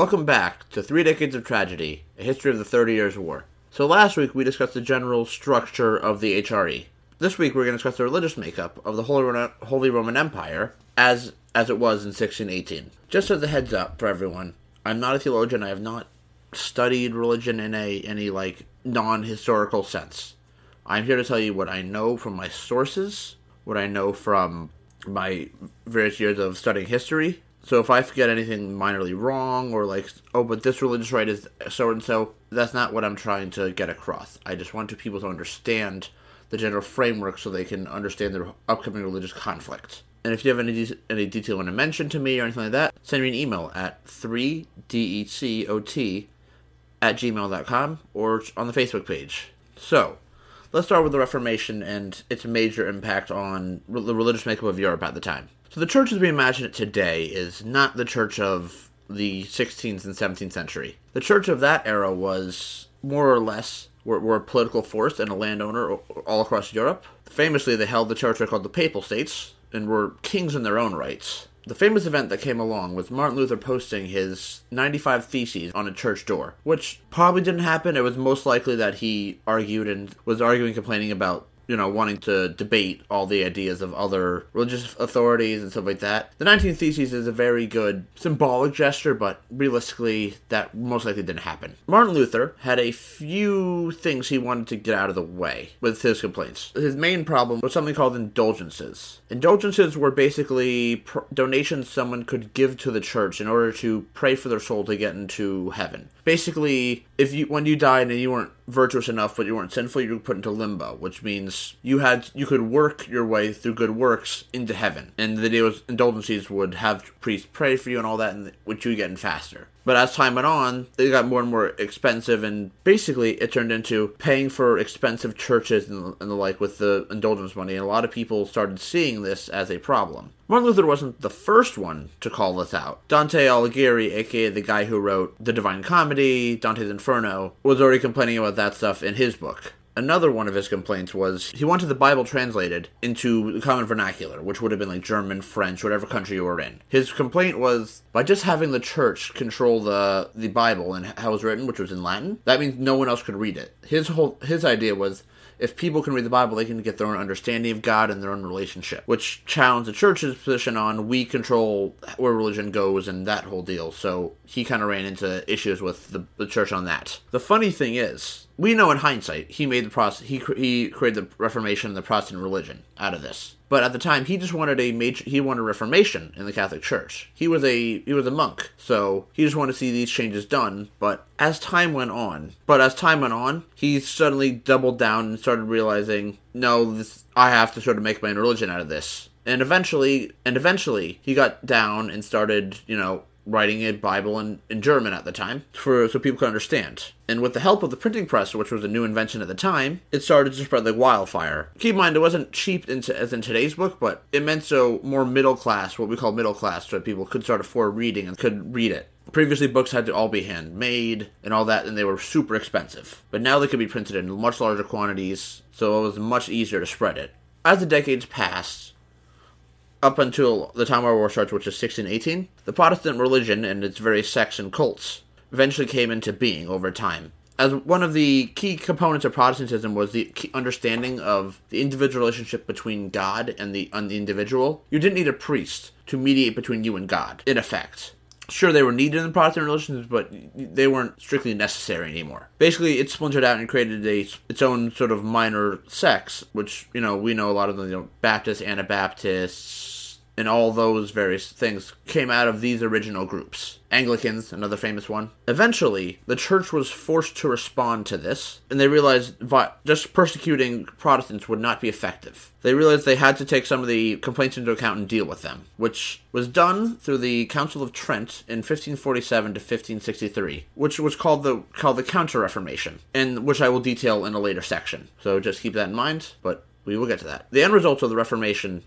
Welcome back to Three Decades of Tragedy, a history of the Thirty Years' War. So last week we discussed the general structure of the HRE. This week we're going to discuss the religious makeup of the Holy Roman, Empire as as it was in 1618. Just as a heads up for everyone, I'm not a theologian. I have not studied religion in a any like non-historical sense. I'm here to tell you what I know from my sources, what I know from my various years of studying history. So if I forget anything minorly wrong or like, oh, but this religious rite is so and so, that's not what I'm trying to get across. I just want to people to understand the general framework so they can understand their upcoming religious conflict. And if you have any de- any detail you want to mention to me or anything like that, send me an email at 3decot at gmail.com or on the Facebook page. So, let's start with the Reformation and its major impact on the religious makeup of Europe at the time. So, the church as we imagine it today is not the church of the 16th and 17th century. The church of that era was more or less were, were a political force and a landowner all across Europe. Famously, they held the territory called the Papal States and were kings in their own rights. The famous event that came along was Martin Luther posting his 95 Theses on a church door, which probably didn't happen. It was most likely that he argued and was arguing, complaining about you know, wanting to debate all the ideas of other religious authorities and stuff like that. The 19 Theses is a very good symbolic gesture, but realistically, that most likely didn't happen. Martin Luther had a few things he wanted to get out of the way with his complaints. His main problem was something called indulgences. Indulgences were basically pr- donations someone could give to the church in order to pray for their soul to get into heaven. Basically, if you when you died and you weren't virtuous enough but you weren't sinful, you were put into limbo, which means you had you could work your way through good works into heaven. And the day was indulgences would have priests pray for you and all that, and which you getting faster. But as time went on, they got more and more expensive, and basically it turned into paying for expensive churches and, and the like with the indulgence money. And a lot of people started seeing this as a problem. Martin Luther wasn't the first one to call this out. Dante Alighieri, aka the guy who wrote The Divine Comedy, Dante's Inferno, was already complaining about that stuff in his book. Another one of his complaints was he wanted the Bible translated into the common vernacular, which would have been like German, French, whatever country you were in. His complaint was by just having the church control the the Bible and how it was written, which was in Latin, that means no one else could read it. His whole his idea was if people can read the Bible, they can get their own understanding of God and their own relationship, which challenged the church's position on we control where religion goes and that whole deal. So he kind of ran into issues with the, the church on that. The funny thing is, we know in hindsight he made the process he he created the Reformation and the Protestant religion out of this. But at the time, he just wanted a major he wanted reformation in the Catholic Church. He was a he was a monk, so he just wanted to see these changes done. But as time went on, but as time went on, he suddenly doubled down and started realizing, no, this I have to sort of make my own religion out of this. And eventually, and eventually, he got down and started, you know, writing a Bible in, in German at the time for so people could understand. And with the help of the printing press, which was a new invention at the time, it started to spread like wildfire. Keep in mind, it wasn't cheap as in today's book, but it meant so more middle class, what we call middle class, so people could start afford reading and could read it. Previously, books had to all be handmade and all that, and they were super expensive. But now they could be printed in much larger quantities, so it was much easier to spread it. As the decades passed, up until the time our war starts, which is 1618, the Protestant religion and its various sects and cults eventually came into being over time. As one of the key components of Protestantism was the understanding of the individual relationship between God and the, and the individual, you didn't need a priest to mediate between you and God, in effect sure they were needed in the Protestant religions, but they weren't strictly necessary anymore. Basically, it splintered out and created a its own sort of minor sects, which you know we know a lot of them, you know, Baptists, Anabaptists, and all those various things came out of these original groups. Anglicans, another famous one. Eventually, the church was forced to respond to this, and they realized just persecuting Protestants would not be effective. They realized they had to take some of the complaints into account and deal with them, which was done through the Council of Trent in 1547 to 1563, which was called the called the Counter Reformation, and which I will detail in a later section. So just keep that in mind, but we will get to that. The end result of the Reformation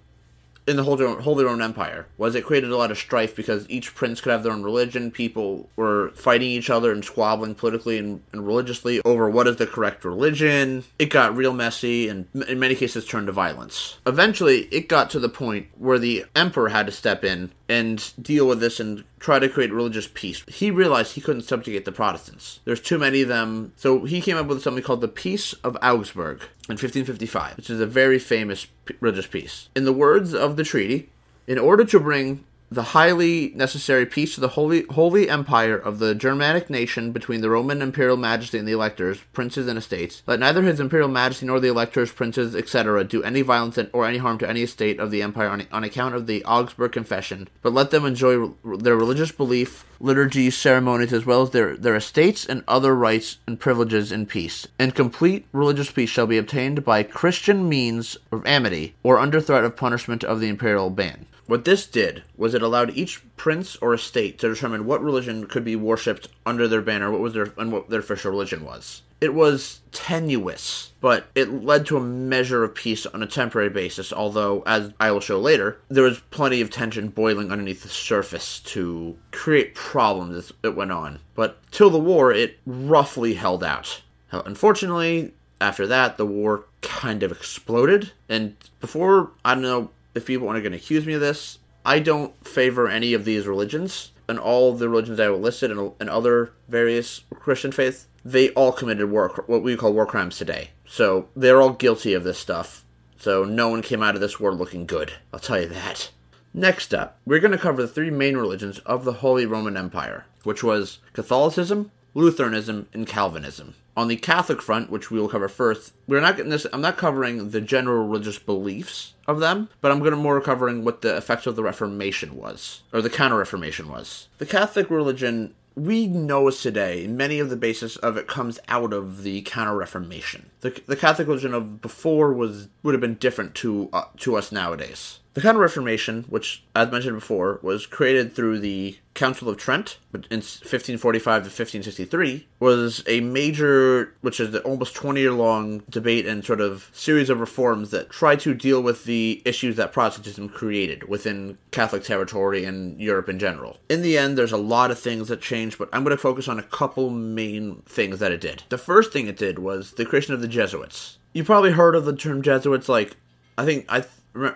in the Holy Roman Empire was it created a lot of strife because each prince could have their own religion. People were fighting each other and squabbling politically and, and, religiously over what is the correct religion. It got real messy and in many cases turned to violence. Eventually, it got to the point where the emperor had to step in and deal with this and try to create religious peace. He realized he couldn't subjugate the Protestants. There's too many of them, so he came up with something called the Peace of Augsburg in 1555, which is a very famous religious peace. In the words of the treaty, in order to bring the highly necessary peace to the holy holy empire of the Germanic nation between the Roman imperial majesty and the electors, princes, and estates. Let neither his imperial majesty nor the electors, princes, etc., do any violence or any harm to any estate of the empire on, on account of the Augsburg Confession, but let them enjoy their religious belief, liturgies, ceremonies, as well as their, their estates and other rights and privileges in peace. And complete religious peace shall be obtained by Christian means of amity, or under threat of punishment of the imperial ban. What this did was it allowed each prince or estate to determine what religion could be worshipped under their banner, what was their and what their official religion was. It was tenuous, but it led to a measure of peace on a temporary basis, although, as I will show later, there was plenty of tension boiling underneath the surface to create problems as it went on. But till the war, it roughly held out. Unfortunately, after that, the war kind of exploded, and before, I don't know, if people are going to accuse me of this, I don't favor any of these religions. And all the religions I listed and, and other various Christian faiths, they all committed war, what we call war crimes today. So they're all guilty of this stuff. So no one came out of this war looking good. I'll tell you that. Next up, we're going to cover the three main religions of the Holy Roman Empire, which was Catholicism, Lutheranism, and Calvinism. On the Catholic front, which we will cover first, we're not getting this. I'm not covering the general religious beliefs of them, but I'm going to more covering what the effects of the Reformation was, or the Counter Reformation was. The Catholic religion we know today, many of the basis of it comes out of the Counter Reformation. The, the Catholic religion of before was would have been different to uh, to us nowadays. The Counter Reformation, which, as mentioned before, was created through the Council of Trent in 1545 to 1563, was a major, which is an almost 20 year long debate and sort of series of reforms that try to deal with the issues that Protestantism created within Catholic territory and Europe in general. In the end, there's a lot of things that changed, but I'm going to focus on a couple main things that it did. The first thing it did was the creation of the Jesuits. You probably heard of the term Jesuits, like, I think, I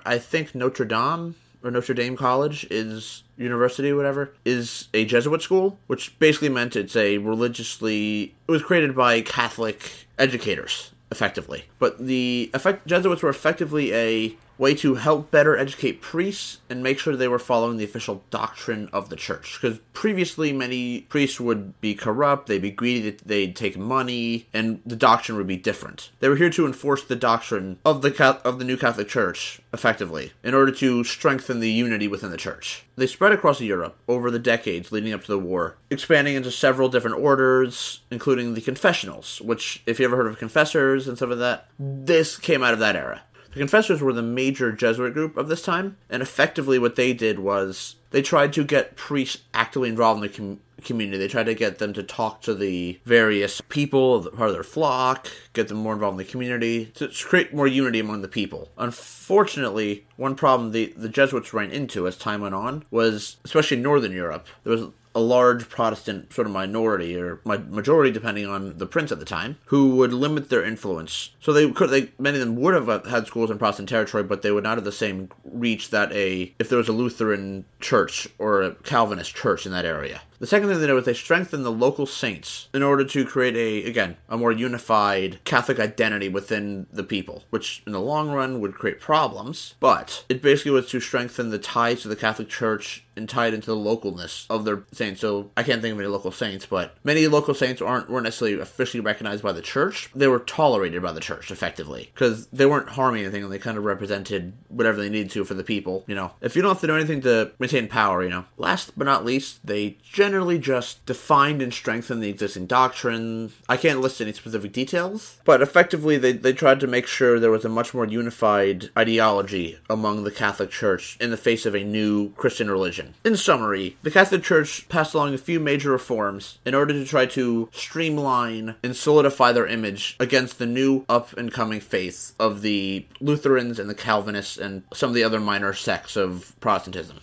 I think Notre Dame or Notre Dame College is university, whatever, is a Jesuit school, which basically meant it's a religiously. It was created by Catholic educators, effectively. But the effect Jesuits were effectively a way to help better educate priests and make sure they were following the official doctrine of the church. Because previously, many priests would be corrupt, they'd be greedy, they'd take money, and the doctrine would be different. They were here to enforce the doctrine of the of the new Catholic Church effectively in order to strengthen the unity within the church. They spread across Europe over the decades leading up to the war, expanding into several different orders, including the confessionals, which, if you ever heard of confessors and stuff like that, this came out of that era. The Confessors were the major Jesuit group of this time, and effectively what they did was they tried to get priests actively involved in the com- community. They tried to get them to talk to the various people, part of their flock, get them more involved in the community, to create more unity among the people. Unfortunately, one problem the, the Jesuits ran into as time went on was, especially in Northern Europe, there was a large Protestant sort of minority or majority, depending on the prince at the time, who would limit their influence. So they could, they many of them would have had schools in Protestant territory, but they would not have the same reach that a if there was a Lutheran church or a Calvinist church in that area. The second thing they did was they strengthened the local saints in order to create a, again, a more unified Catholic identity within the people, which in the long run would create problems, but it basically was to strengthen the ties to the Catholic Church and tie it into the localness of their saints. So I can't think of any local saints, but many local saints aren't weren't necessarily officially recognized by the church. They were tolerated by the church effectively because they weren't harming anything and they kind of represented whatever they needed to for the people. You know, if you don't have to do anything to maintain power, you know. Last but not least, they generally just defined and strengthened the existing doctrine. I can't list any specific details, but effectively they, they tried to make sure there was a much more unified ideology among the Catholic Church in the face of a new Christian religion. In summary, the Catholic Church passed along a few major reforms in order to try to streamline and solidify their image against the new up and coming faith of the Lutherans and the Calvinists and some of the other minor sects of Protestantism.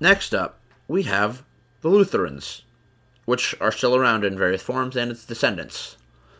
Next up, we have the Lutherans which are still around in various forms, and its descendants.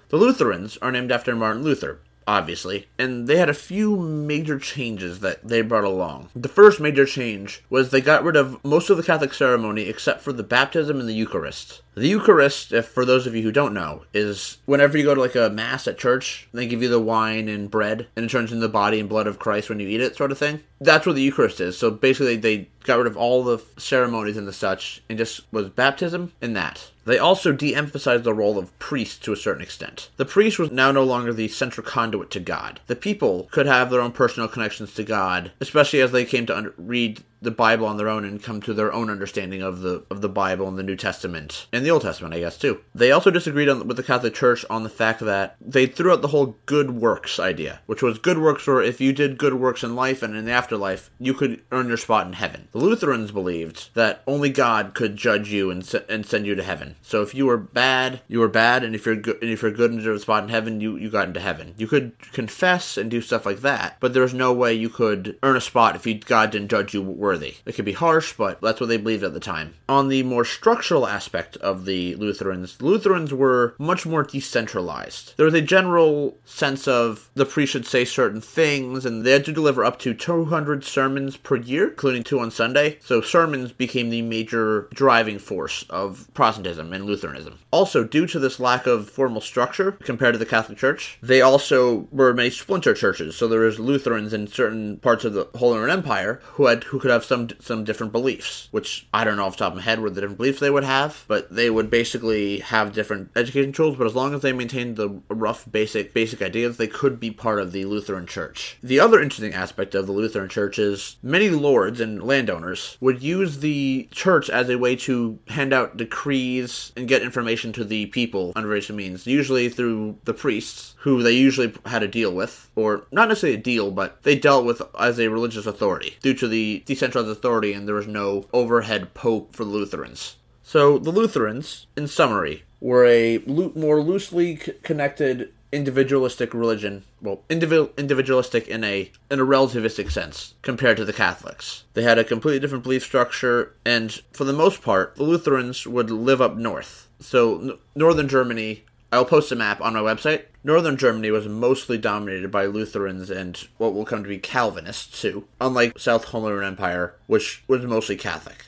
The Lutherans are named after Martin Luther, obviously, and they had a few major changes that they brought along. The first major change was they got rid of most of the Catholic ceremony except for the baptism and the Eucharist. The Eucharist, if for those of you who don't know, is whenever you go to like a mass at church, they give you the wine and bread, and it turns into the body and blood of Christ when you eat it, sort of thing. That's what the Eucharist is. So basically, they got rid of all the ceremonies and the such, and just was baptism and that. They also de emphasized the role of priests to a certain extent. The priest was now no longer the central conduit to God. The people could have their own personal connections to God, especially as they came to under- read the Bible on their own and come to their own understanding of the of the Bible and the New Testament and the Old Testament, I guess too. They also disagreed on, with the Catholic Church on the fact that they threw out the whole good works idea, which was good works were if you did good works in life and in the afterlife, you could earn your spot in heaven. The Lutherans believed that only God could judge you and and send you to heaven. So if you were bad, you were bad, and if you're good, and if you're good and deserve a spot in heaven, you you got into heaven. You could confess and do stuff like that, but there was no way you could earn a spot if you, God didn't judge you worthy. It could be harsh, but that's what they believed at the time. On the more structural aspect of the Lutherans, Lutherans were much more decentralized. There was a general sense of the priest should say certain things, and they had to deliver up to 200 sermons per year, including two on Sunday. So sermons became the major driving force of Protestantism and Lutheranism. Also, due to this lack of formal structure compared to the Catholic Church, they also were many splinter churches. So there was Lutherans in certain parts of the Holy Roman Empire who had who could have some some different beliefs, which I don't know off the top of my head what the different beliefs they would have, but they would basically have different education tools. But as long as they maintained the rough basic basic ideas, they could be part of the Lutheran Church. The other interesting aspect of the Lutheran Church is many lords and landowners would use the church as a way to hand out decrees and get information to the people under various means, usually through the priests, who they usually had a deal with, or not necessarily a deal, but they dealt with as a religious authority due to the decentralized authority and there was no overhead pope for Lutherans. So the Lutherans, in summary, were a more loosely connected individualistic religion well individual individualistic in a in a relativistic sense compared to the catholics they had a completely different belief structure and for the most part the lutherans would live up north so n- northern germany i'll post a map on my website northern germany was mostly dominated by lutherans and what will come to be calvinists too unlike south roman empire which was mostly catholic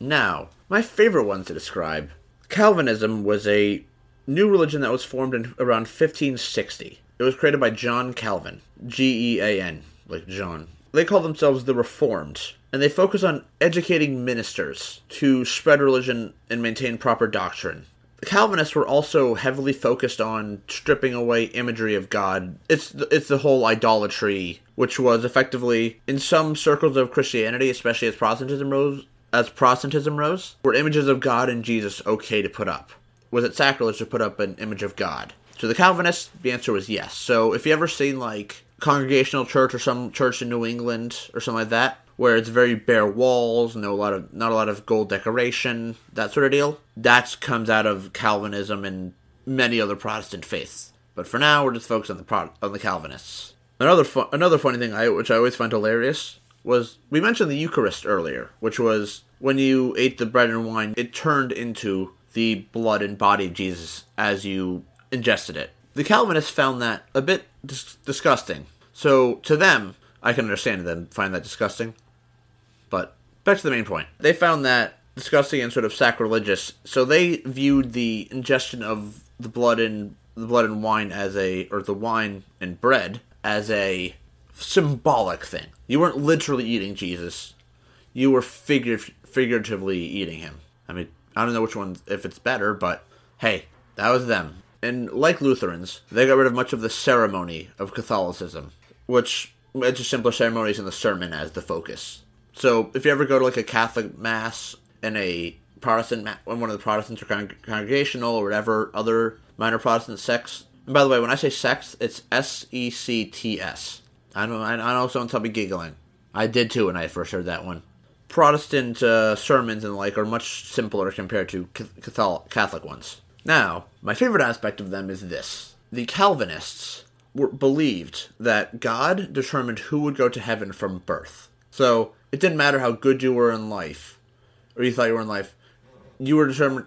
now my favorite ones to describe calvinism was a new religion that was formed in around 1560. It was created by John Calvin, G E A N, like John. They call themselves the Reformed, and they focus on educating ministers to spread religion and maintain proper doctrine. The Calvinists were also heavily focused on stripping away imagery of God. It's it's the whole idolatry, which was effectively in some circles of Christianity, especially as Protestantism rose, as Protestantism rose, were images of God and Jesus okay to put up was it sacrilege to put up an image of God? To the Calvinists, the answer was yes. So if you ever seen like Congregational Church or some church in New England or something like that, where it's very bare walls, no lot of not a lot of gold decoration, that sort of deal, that comes out of Calvinism and many other Protestant faiths. But for now, we're just focused on the Pro- on the Calvinists. Another fu- another funny thing I which I always find hilarious was we mentioned the Eucharist earlier, which was when you ate the bread and wine, it turned into the blood and body of Jesus as you ingested it. The Calvinists found that a bit dis- disgusting. So to them, I can understand them find that disgusting. But back to the main point. They found that disgusting and sort of sacrilegious. So they viewed the ingestion of the blood and the blood and wine as a or the wine and bread as a symbolic thing. You weren't literally eating Jesus. You were figure- figuratively eating him. I mean, I don't know which one, if it's better, but hey, that was them. And like Lutherans, they got rid of much of the ceremony of Catholicism, which it's just simpler ceremonies and the sermon as the focus. So if you ever go to like a Catholic mass and a Protestant, ma- when one of the Protestants are con- congregational or whatever other minor Protestant sects. And by the way, when I say sects, it's S E C T S. I know, I know someone's probably giggling. I did too when I first heard that one. Protestant uh, sermons and the like are much simpler compared to Catholic, Catholic ones. Now, my favorite aspect of them is this: the Calvinists were, believed that God determined who would go to heaven from birth. So it didn't matter how good you were in life, or you thought you were in life. You were determined.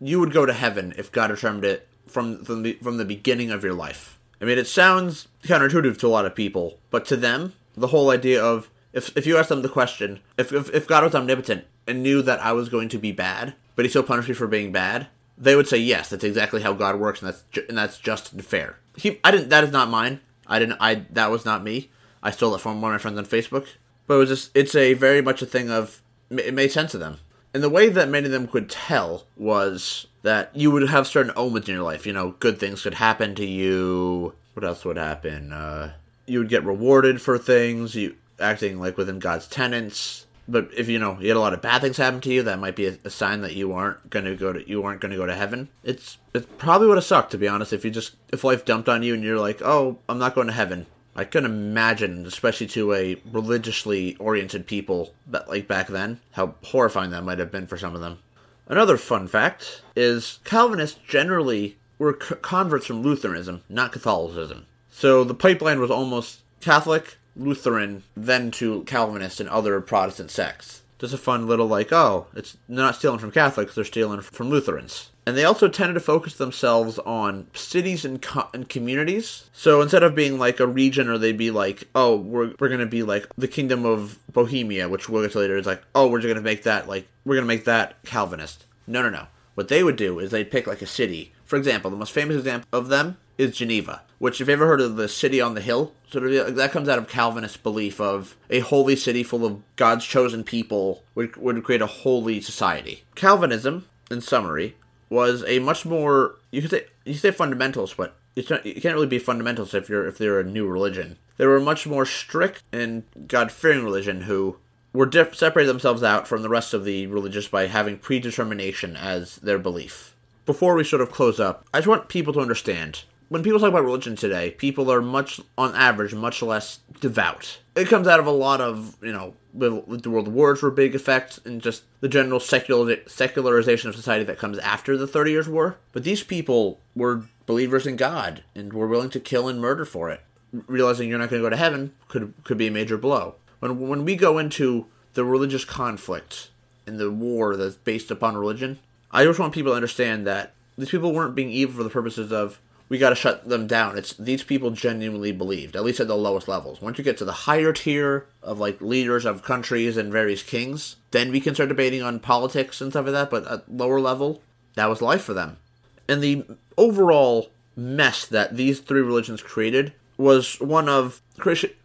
You would go to heaven if God determined it from from the, from the beginning of your life. I mean, it sounds counterintuitive to a lot of people, but to them, the whole idea of if if you ask them the question, if if, if God was omnipotent and knew that I was going to be bad, but he still punished me for being bad, they would say yes, that's exactly how God works, and that's ju- and that's just and fair. He, I didn't. That is not mine. I didn't. I that was not me. I stole it from one of my friends on Facebook. But it was just. It's a very much a thing of. It made sense to them, and the way that many of them could tell was that you would have certain omens in your life. You know, good things could happen to you. What else would happen? Uh, you would get rewarded for things. You acting like within God's tenets but if you know you had a lot of bad things happen to you, that might be a, a sign that you aren't going to go to you aren't going to go to heaven. It's it probably would have sucked to be honest if you just if life dumped on you and you're like, oh, I'm not going to heaven. I couldn't imagine, especially to a religiously oriented people, but like back then, how horrifying that might have been for some of them. Another fun fact is Calvinists generally were c- converts from Lutheranism, not Catholicism. So the pipeline was almost Catholic, Lutheran, then to Calvinist and other Protestant sects. Just a fun little like, oh, it's they're not stealing from Catholics, they're stealing from Lutherans. And they also tended to focus themselves on cities and, co- and communities. So instead of being like a region, or they'd be like, oh, we're, we're going to be like the Kingdom of Bohemia, which we'll get to later, is like, oh, we're just going to make that like, we're going to make that Calvinist. No, no, no. What they would do is they'd pick like a city. For example, the most famous example of them is Geneva, which, if you've ever heard of the city on the hill, sort of that comes out of Calvinist belief of a holy city full of God's chosen people would, would create a holy society. Calvinism, in summary, was a much more you could say you say fundamentals, but it's not, you can't really be fundamentals if you're if they're a new religion. They were a much more strict and God fearing religion who were dip, separated themselves out from the rest of the religious by having predetermination as their belief. Before we sort of close up, I just want people to understand when people talk about religion today, people are much, on average, much less devout. It comes out of a lot of, you know, the world wars were big effect, and just the general secular, secularization of society that comes after the Thirty Years' War. But these people were believers in God and were willing to kill and murder for it. Realizing you're not going to go to heaven could could be a major blow. When when we go into the religious conflict and the war that's based upon religion, I just want people to understand that these people weren't being evil for the purposes of we got to shut them down. It's these people genuinely believed, at least at the lowest levels. Once you get to the higher tier of like leaders of countries and various kings, then we can start debating on politics and stuff like that. But at lower level, that was life for them. And the overall mess that these three religions created was one of,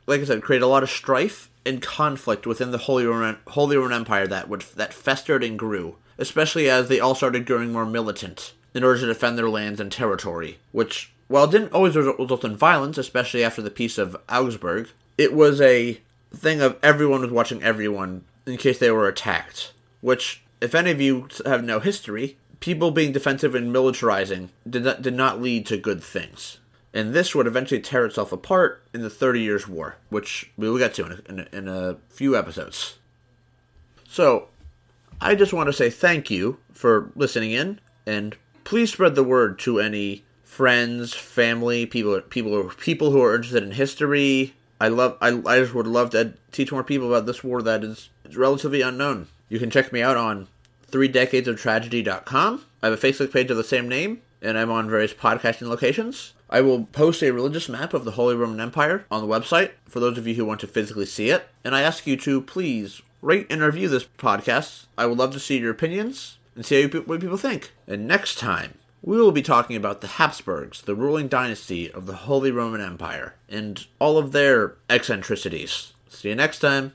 like I said, create a lot of strife and conflict within the Holy Roman, Holy Roman Empire that would that festered and grew, especially as they all started growing more militant in order to defend their lands and territory, which, while it didn't always result in violence, especially after the Peace of Augsburg, it was a thing of everyone was watching everyone in case they were attacked. Which, if any of you have no history, people being defensive and militarizing did not, did not lead to good things. And this would eventually tear itself apart in the Thirty Years' War, which we will get to in a, in a, in a few episodes. So, I just want to say thank you for listening in, and please spread the word to any friends, family, people, people, people who are interested in history. I love, I, I just would love to teach more people about this war that is relatively unknown. You can check me out on three decades of tragedy.com. I have a Facebook page of the same name, and I'm on various podcasting locations. I will post a religious map of the Holy Roman Empire on the website for those of you who want to physically see it. And I ask you to please rate and review this podcast. I would love to see your opinions and see what people think. And next time, we will be talking about the Habsburgs, the ruling dynasty of the Holy Roman Empire, and all of their eccentricities. See you next time.